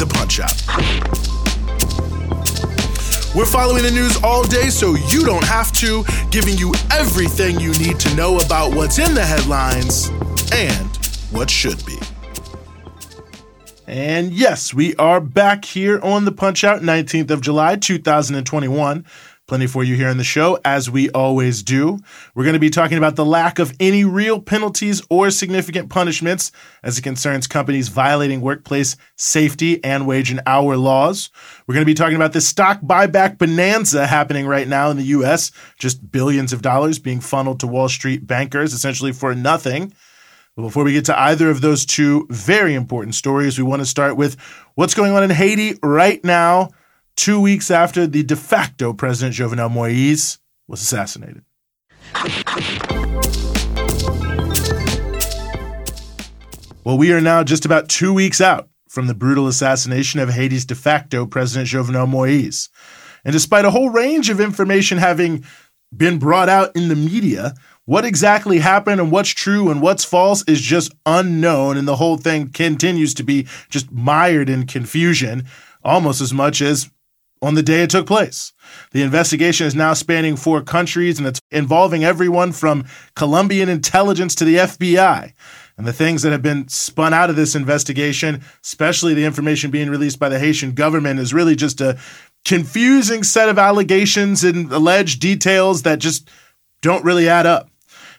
the Punch Out. We're following the news all day so you don't have to, giving you everything you need to know about what's in the headlines and what should be. And yes, we are back here on the Punch Out, 19th of July, 2021. Plenty for you here on the show, as we always do. We're going to be talking about the lack of any real penalties or significant punishments as it concerns companies violating workplace safety and wage and hour laws. We're going to be talking about the stock buyback bonanza happening right now in the U.S., just billions of dollars being funneled to Wall Street bankers essentially for nothing. But before we get to either of those two very important stories, we want to start with what's going on in Haiti right now two weeks after the de facto President Jovenel Moise was assassinated. Well, we are now just about two weeks out from the brutal assassination of Haiti's de facto President Jovenel Moise. And despite a whole range of information having been brought out in the media, what exactly happened and what's true and what's false is just unknown. And the whole thing continues to be just mired in confusion almost as much as on the day it took place. The investigation is now spanning four countries and it's involving everyone from Colombian intelligence to the FBI. And the things that have been spun out of this investigation, especially the information being released by the Haitian government, is really just a confusing set of allegations and alleged details that just don't really add up.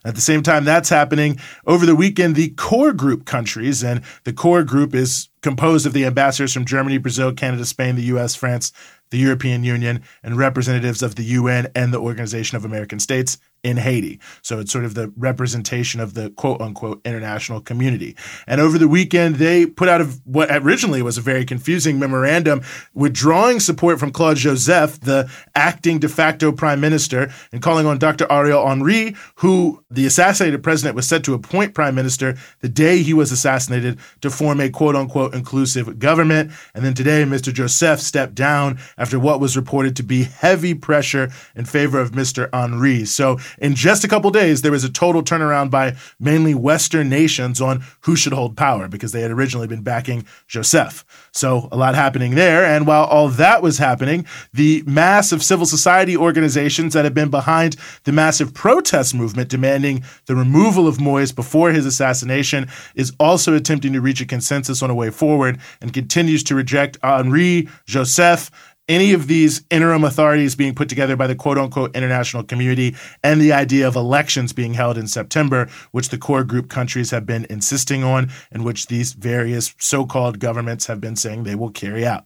At the same time that's happening, over the weekend, the core group countries, and the core group is composed of the ambassadors from Germany, Brazil, Canada, Spain, the US, France, the European Union, and representatives of the UN and the Organization of American States in Haiti. So it's sort of the representation of the quote unquote international community. And over the weekend, they put out a, what originally was a very confusing memorandum withdrawing support from Claude Joseph, the acting de facto prime minister, and calling on Dr. Ariel Henry, who the assassinated president was set to appoint prime minister the day he was assassinated, to form a quote unquote inclusive government. And then today, Mr. Joseph stepped down after what was reported to be heavy pressure in favor of Mr. Henry. So in just a couple days, there was a total turnaround by mainly Western nations on who should hold power because they had originally been backing Joseph. So a lot happening there. And while all that was happening, the mass of civil society organizations that have been behind the massive protest movement demanding the removal of Moise before his assassination is also attempting to reach a consensus on a way forward and continues to reject Henry, Joseph, any of these interim authorities being put together by the quote unquote international community and the idea of elections being held in September, which the core group countries have been insisting on and which these various so called governments have been saying they will carry out.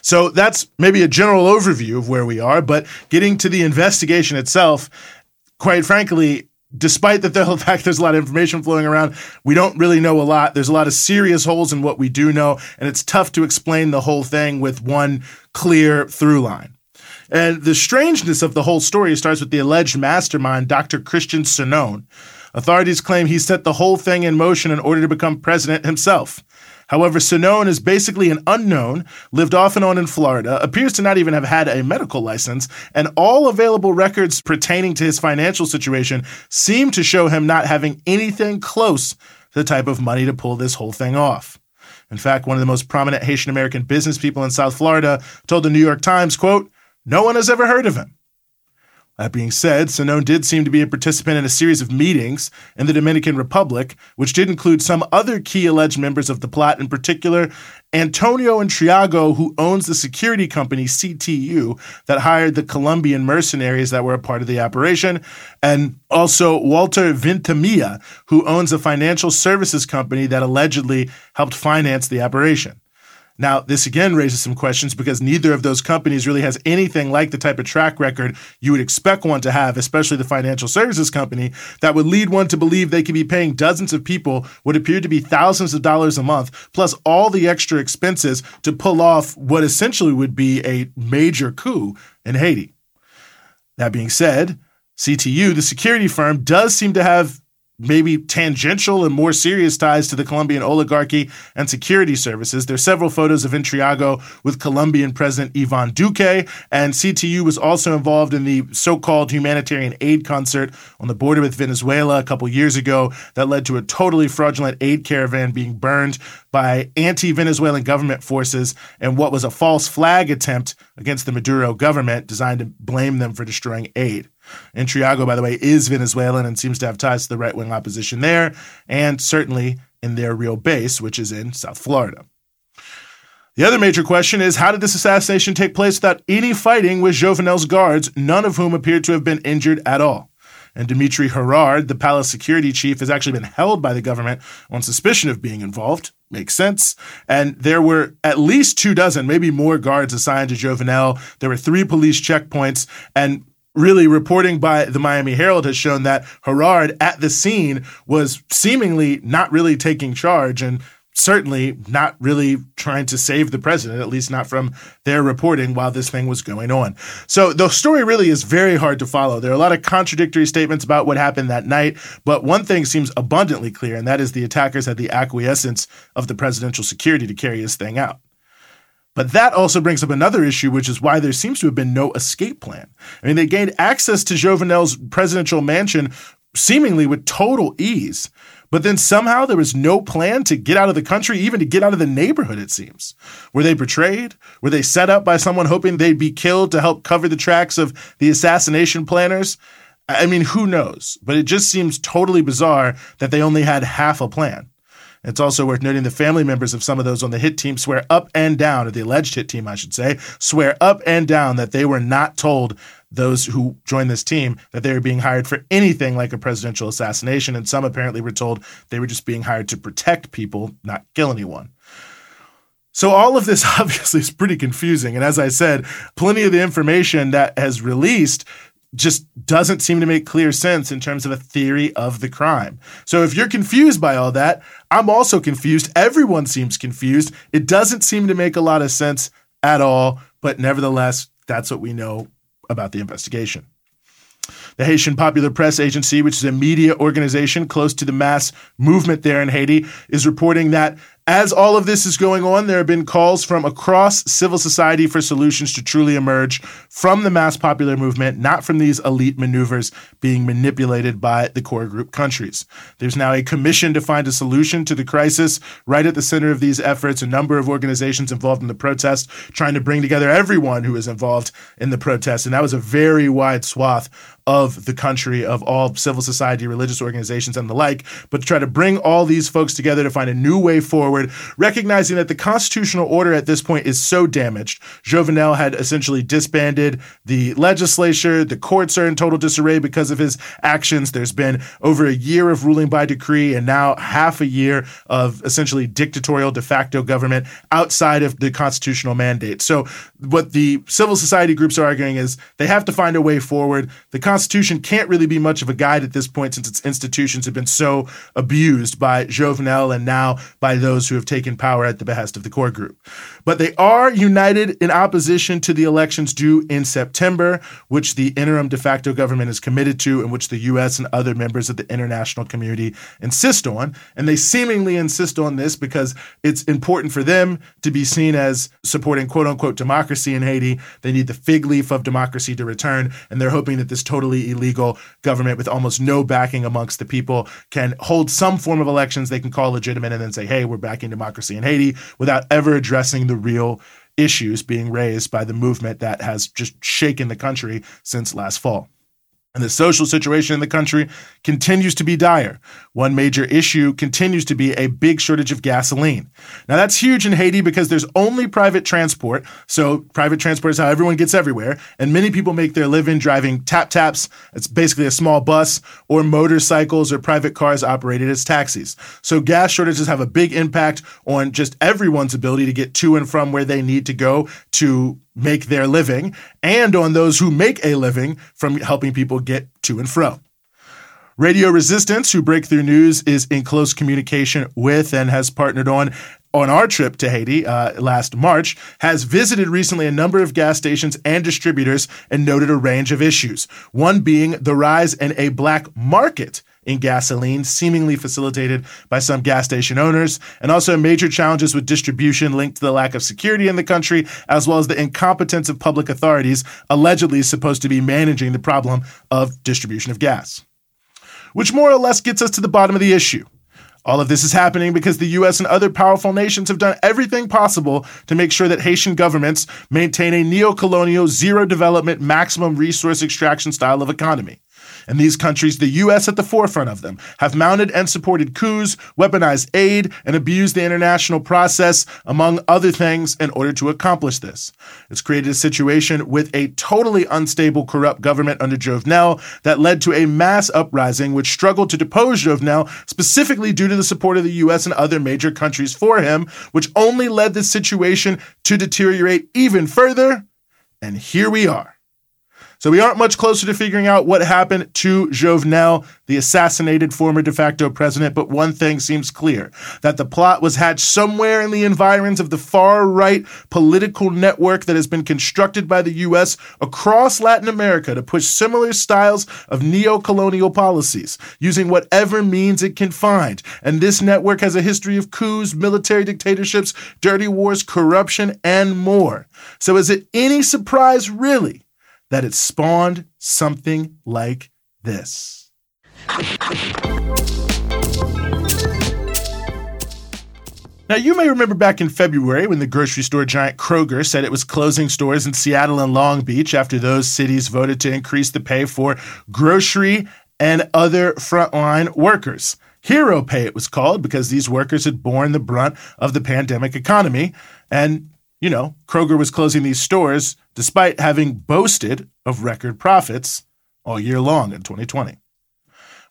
So that's maybe a general overview of where we are, but getting to the investigation itself, quite frankly, despite the fact there's a lot of information flowing around, we don't really know a lot. There's a lot of serious holes in what we do know, and it's tough to explain the whole thing with one clear through line. And the strangeness of the whole story starts with the alleged mastermind, Dr. Christian Sanon. Authorities claim he set the whole thing in motion in order to become president himself. However, Sanon is basically an unknown, lived off and on in Florida, appears to not even have had a medical license, and all available records pertaining to his financial situation seem to show him not having anything close to the type of money to pull this whole thing off. In fact, one of the most prominent Haitian American business people in South Florida told the New York Times, quote, no one has ever heard of him. That being said, Sanon did seem to be a participant in a series of meetings in the Dominican Republic, which did include some other key alleged members of the plot, in particular Antonio Intriago, who owns the security company CTU that hired the Colombian mercenaries that were a part of the operation, and also Walter Vintimilla, who owns a financial services company that allegedly helped finance the operation. Now, this again raises some questions because neither of those companies really has anything like the type of track record you would expect one to have, especially the financial services company, that would lead one to believe they could be paying dozens of people what appeared to be thousands of dollars a month, plus all the extra expenses to pull off what essentially would be a major coup in Haiti. That being said, CTU, the security firm, does seem to have maybe tangential and more serious ties to the Colombian oligarchy and security services. There's several photos of Intriago with Colombian President Ivan Duque, and CTU was also involved in the so-called humanitarian aid concert on the border with Venezuela a couple years ago that led to a totally fraudulent aid caravan being burned by anti-Venezuelan government forces and what was a false flag attempt against the Maduro government designed to blame them for destroying aid. Intriago, by the way, is Venezuelan and seems to have ties to the right wing opposition there, and certainly in their real base, which is in South Florida. The other major question is how did this assassination take place without any fighting with Jovenel's guards, none of whom appeared to have been injured at all? And Dimitri Hérard, the palace security chief, has actually been held by the government on suspicion of being involved. Makes sense. And there were at least two dozen, maybe more guards assigned to Jovenel. There were three police checkpoints. And really reporting by the Miami Herald has shown that Hérard at the scene was seemingly not really taking charge and certainly not really trying to save the president, at least not from their reporting while this thing was going on. So the story really is very hard to follow. There are a lot of contradictory statements about what happened that night, but one thing seems abundantly clear, and that is the attackers had the acquiescence of the presidential security to carry this thing out. But that also brings up another issue, which is why there seems to have been no escape plan. I mean, they gained access to Jovenel's presidential mansion seemingly with total ease. But then somehow there was no plan to get out of the country, even to get out of the neighborhood, it seems. Were they betrayed? Were they set up by someone hoping they'd be killed to help cover the tracks of the assassination planners? I mean, who knows? But it just seems totally bizarre that they only had half a plan. It's also worth noting the family members of some of those on the hit team swear up and down, or the alleged hit team, I should say, swear up and down that they were not told those who joined this team that they were being hired for anything like a presidential assassination. And some apparently were told they were just being hired to protect people, not kill anyone. So all of this obviously is pretty confusing. And as I said, plenty of the information that has released just doesn't seem to make clear sense in terms of a theory of the crime. So if you're confused by all that, I'm also confused. Everyone seems confused. It doesn't seem to make a lot of sense at all, but nevertheless, that's what we know about the investigation. The Haitian Popular Press Agency, which is a media organization close to the mass movement there in Haiti, is reporting that as all of this is going on, there have been calls from across civil society for solutions to truly emerge from the mass popular movement, not from these elite maneuvers being manipulated by the core group countries. There's now a commission to find a solution to the crisis. Right at the center of these efforts, a number of organizations involved in the protest, trying to bring together everyone who is involved in the protest. And that was a very wide swath of the country, of all civil society, religious organizations, and the like, but to try to bring all these folks together to find a new way forward recognizing that the constitutional order at this point is so damaged. Jovenel had essentially disbanded the legislature. The courts are in total disarray because of his actions. There's been over a year of ruling by decree and now half a year of essentially dictatorial de facto government outside of the constitutional mandate. So, what the civil society groups are arguing is they have to find a way forward. The Constitution can't really be much of a guide at this point since its institutions have been so abused by Jovenel and now by those who have taken power at the behest of the core group. But they are united in opposition to the elections due in September, which the interim de facto government is committed to and which the U.S. and other members of the international community insist on. And they seemingly insist on this because it's important for them to be seen as supporting quote unquote democracy in Haiti. They need the fig leaf of democracy to return. And they're hoping that this totally illegal government with almost no backing amongst the people can hold some form of elections they can call legitimate and then say, hey, we're backing democracy in Haiti without ever addressing the real issues being raised by the movement that has just shaken the country since last fall. And the social situation in the country continues to be dire. One major issue continues to be a big shortage of gasoline. Now, that's huge in Haiti because there's only private transport. So, private transport is how everyone gets everywhere. And many people make their living driving tap taps. It's basically a small bus or motorcycles or private cars operated as taxis. So, gas shortages have a big impact on just everyone's ability to get to and from where they need to go to make their living and on those who make a living from helping people get to and fro. Radio Resistance, who Breakthrough News is in close communication with and has partnered on on our trip to Haiti uh, last March, has visited recently a number of gas stations and distributors and noted a range of issues. One being the rise in a black market in gasoline, seemingly facilitated by some gas station owners, and also major challenges with distribution linked to the lack of security in the country, as well as the incompetence of public authorities allegedly supposed to be managing the problem of distribution of gas. Which more or less gets us to the bottom of the issue. All of this is happening because the US and other powerful nations have done everything possible to make sure that Haitian governments maintain a neo colonial, zero development, maximum resource extraction style of economy. In these countries, the U.S. at the forefront of them, have mounted and supported coups, weaponized aid, and abused the international process, among other things, in order to accomplish this. It's created a situation with a totally unstable, corrupt government under Jovenel that led to a mass uprising which struggled to depose Jovenel, specifically due to the support of the U.S. and other major countries for him, which only led the situation to deteriorate even further. And here we are. So we aren't much closer to figuring out what happened to Jovenel, the assassinated former de facto president, but one thing seems clear that the plot was hatched somewhere in the environs of the far right political network that has been constructed by the U.S. across Latin America to push similar styles of neo colonial policies, using whatever means it can find. And this network has a history of coups, military dictatorships, dirty wars, corruption, and more. So is it any surprise, really? That it spawned something like this. Now, you may remember back in February when the grocery store giant Kroger said it was closing stores in Seattle and Long Beach after those cities voted to increase the pay for grocery and other frontline workers. Hero pay, it was called, because these workers had borne the brunt of the pandemic economy. And you know, Kroger was closing these stores despite having boasted of record profits all year long in 2020.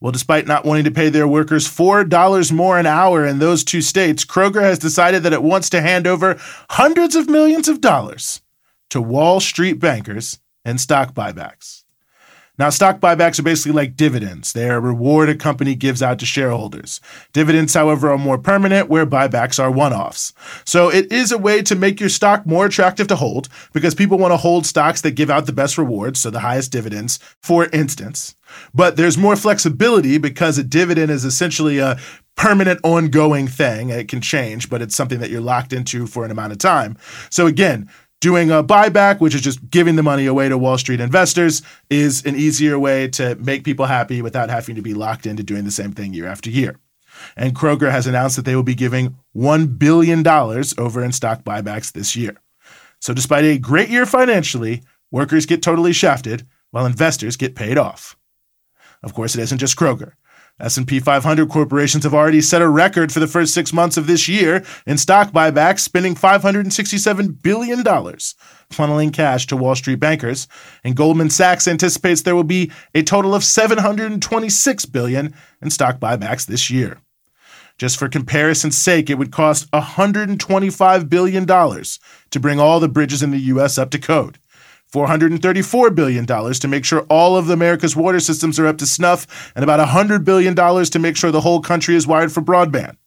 Well, despite not wanting to pay their workers $4 more an hour in those two states, Kroger has decided that it wants to hand over hundreds of millions of dollars to Wall Street bankers and stock buybacks. Now, stock buybacks are basically like dividends. They are a reward a company gives out to shareholders. Dividends, however, are more permanent, where buybacks are one offs. So it is a way to make your stock more attractive to hold because people want to hold stocks that give out the best rewards, so the highest dividends, for instance. But there's more flexibility because a dividend is essentially a permanent ongoing thing. It can change, but it's something that you're locked into for an amount of time. So again, Doing a buyback, which is just giving the money away to Wall Street investors, is an easier way to make people happy without having to be locked into doing the same thing year after year. And Kroger has announced that they will be giving $1 billion over in stock buybacks this year. So, despite a great year financially, workers get totally shafted while investors get paid off. Of course, it isn't just Kroger. S&P 500 corporations have already set a record for the first 6 months of this year in stock buybacks, spending $567 billion, funneling cash to Wall Street bankers, and Goldman Sachs anticipates there will be a total of 726 billion in stock buybacks this year. Just for comparison's sake, it would cost $125 billion to bring all the bridges in the US up to code. $434 billion to make sure all of America's water systems are up to snuff, and about $100 billion to make sure the whole country is wired for broadband.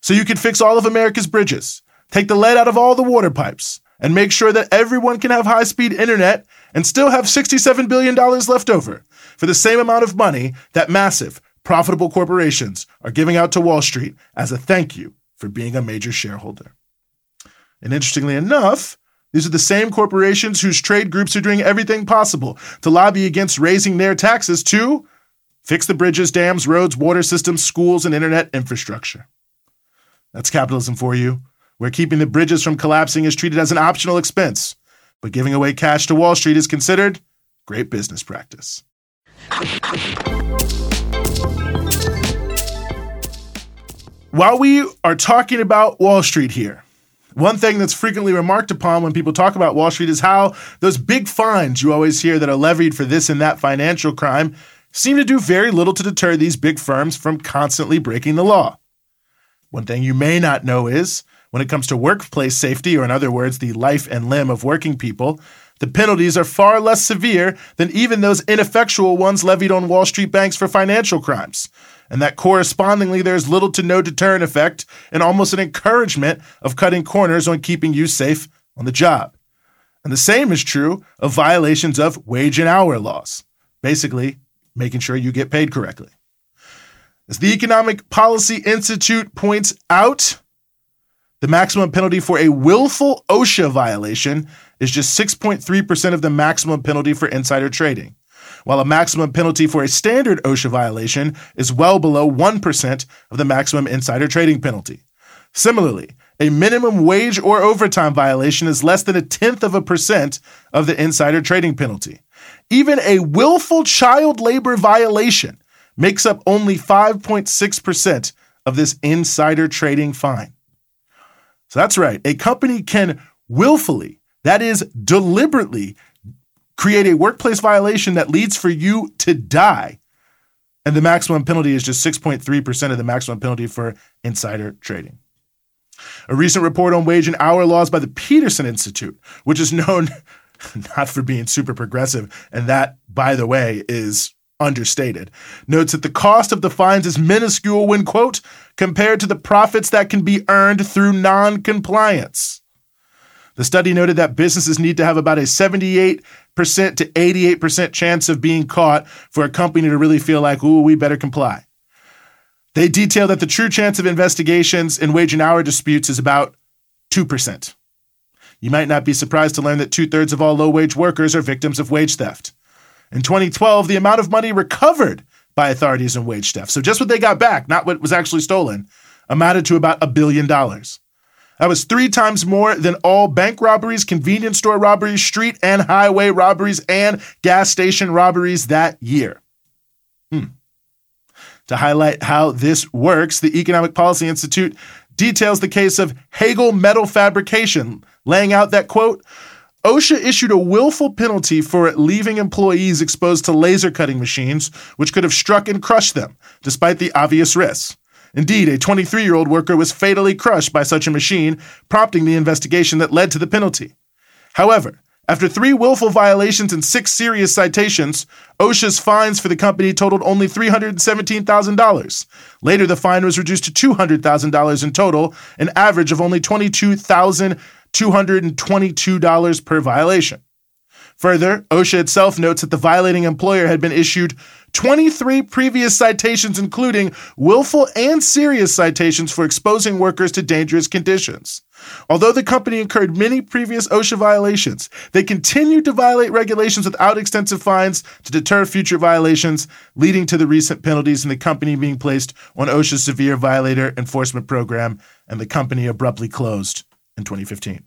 So you could fix all of America's bridges, take the lead out of all the water pipes, and make sure that everyone can have high speed internet and still have $67 billion left over for the same amount of money that massive, profitable corporations are giving out to Wall Street as a thank you for being a major shareholder. And interestingly enough, these are the same corporations whose trade groups are doing everything possible to lobby against raising their taxes to fix the bridges, dams, roads, water systems, schools, and internet infrastructure. That's capitalism for you, where keeping the bridges from collapsing is treated as an optional expense, but giving away cash to Wall Street is considered great business practice. While we are talking about Wall Street here, one thing that's frequently remarked upon when people talk about Wall Street is how those big fines you always hear that are levied for this and that financial crime seem to do very little to deter these big firms from constantly breaking the law. One thing you may not know is when it comes to workplace safety, or in other words, the life and limb of working people, the penalties are far less severe than even those ineffectual ones levied on Wall Street banks for financial crimes. And that correspondingly, there's little to no deterrent effect and almost an encouragement of cutting corners on keeping you safe on the job. And the same is true of violations of wage and hour laws, basically, making sure you get paid correctly. As the Economic Policy Institute points out, the maximum penalty for a willful OSHA violation is just 6.3% of the maximum penalty for insider trading, while a maximum penalty for a standard OSHA violation is well below 1% of the maximum insider trading penalty. Similarly, a minimum wage or overtime violation is less than a tenth of a percent of the insider trading penalty. Even a willful child labor violation makes up only 5.6% of this insider trading fine. So that's right. A company can willfully, that is, deliberately, create a workplace violation that leads for you to die. And the maximum penalty is just 6.3% of the maximum penalty for insider trading. A recent report on wage and hour laws by the Peterson Institute, which is known not for being super progressive, and that, by the way, is understated, notes that the cost of the fines is minuscule when, quote, compared to the profits that can be earned through non compliance. The study noted that businesses need to have about a 78% to 88% chance of being caught for a company to really feel like, ooh, we better comply. They detail that the true chance of investigations in wage and hour disputes is about 2%. You might not be surprised to learn that two thirds of all low wage workers are victims of wage theft. In 2012, the amount of money recovered by authorities in wage theft, so just what they got back, not what was actually stolen, amounted to about a billion dollars. That was three times more than all bank robberies, convenience store robberies, street and highway robberies, and gas station robberies that year. Hmm. To highlight how this works, the Economic Policy Institute details the case of Hagel Metal Fabrication, laying out that, quote, OSHA issued a willful penalty for leaving employees exposed to laser cutting machines, which could have struck and crushed them, despite the obvious risks. Indeed, a 23 year old worker was fatally crushed by such a machine, prompting the investigation that led to the penalty. However, after three willful violations and six serious citations, OSHA's fines for the company totaled only $317,000. Later, the fine was reduced to $200,000 in total, an average of only $22,000 $222 per violation. Further, OSHA itself notes that the violating employer had been issued 23 previous citations, including willful and serious citations for exposing workers to dangerous conditions. Although the company incurred many previous OSHA violations, they continued to violate regulations without extensive fines to deter future violations, leading to the recent penalties and the company being placed on OSHA's severe violator enforcement program, and the company abruptly closed in 2015.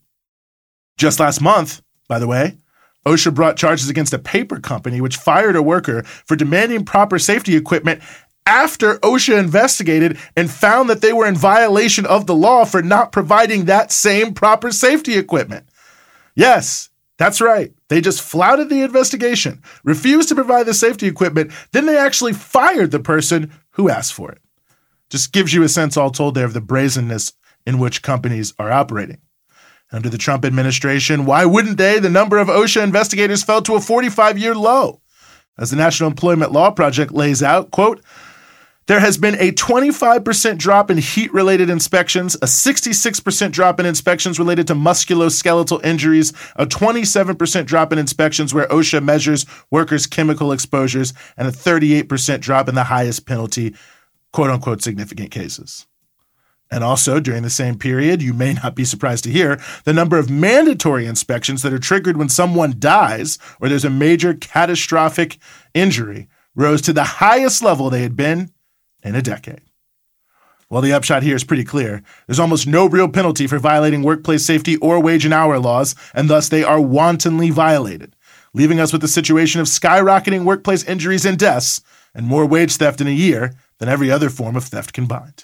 Just last month, by the way, OSHA brought charges against a paper company which fired a worker for demanding proper safety equipment after OSHA investigated and found that they were in violation of the law for not providing that same proper safety equipment. Yes, that's right. They just flouted the investigation, refused to provide the safety equipment, then they actually fired the person who asked for it. Just gives you a sense, all told, there of the brazenness in which companies are operating. Under the Trump administration, why wouldn't they? The number of OSHA investigators fell to a 45 year low. As the National Employment Law Project lays out, quote, there has been a 25% drop in heat related inspections, a 66% drop in inspections related to musculoskeletal injuries, a 27% drop in inspections where OSHA measures workers' chemical exposures, and a 38% drop in the highest penalty, quote unquote, significant cases. And also, during the same period, you may not be surprised to hear the number of mandatory inspections that are triggered when someone dies or there's a major catastrophic injury rose to the highest level they had been in a decade. Well, the upshot here is pretty clear. There's almost no real penalty for violating workplace safety or wage and hour laws, and thus they are wantonly violated, leaving us with a situation of skyrocketing workplace injuries and deaths and more wage theft in a year than every other form of theft combined.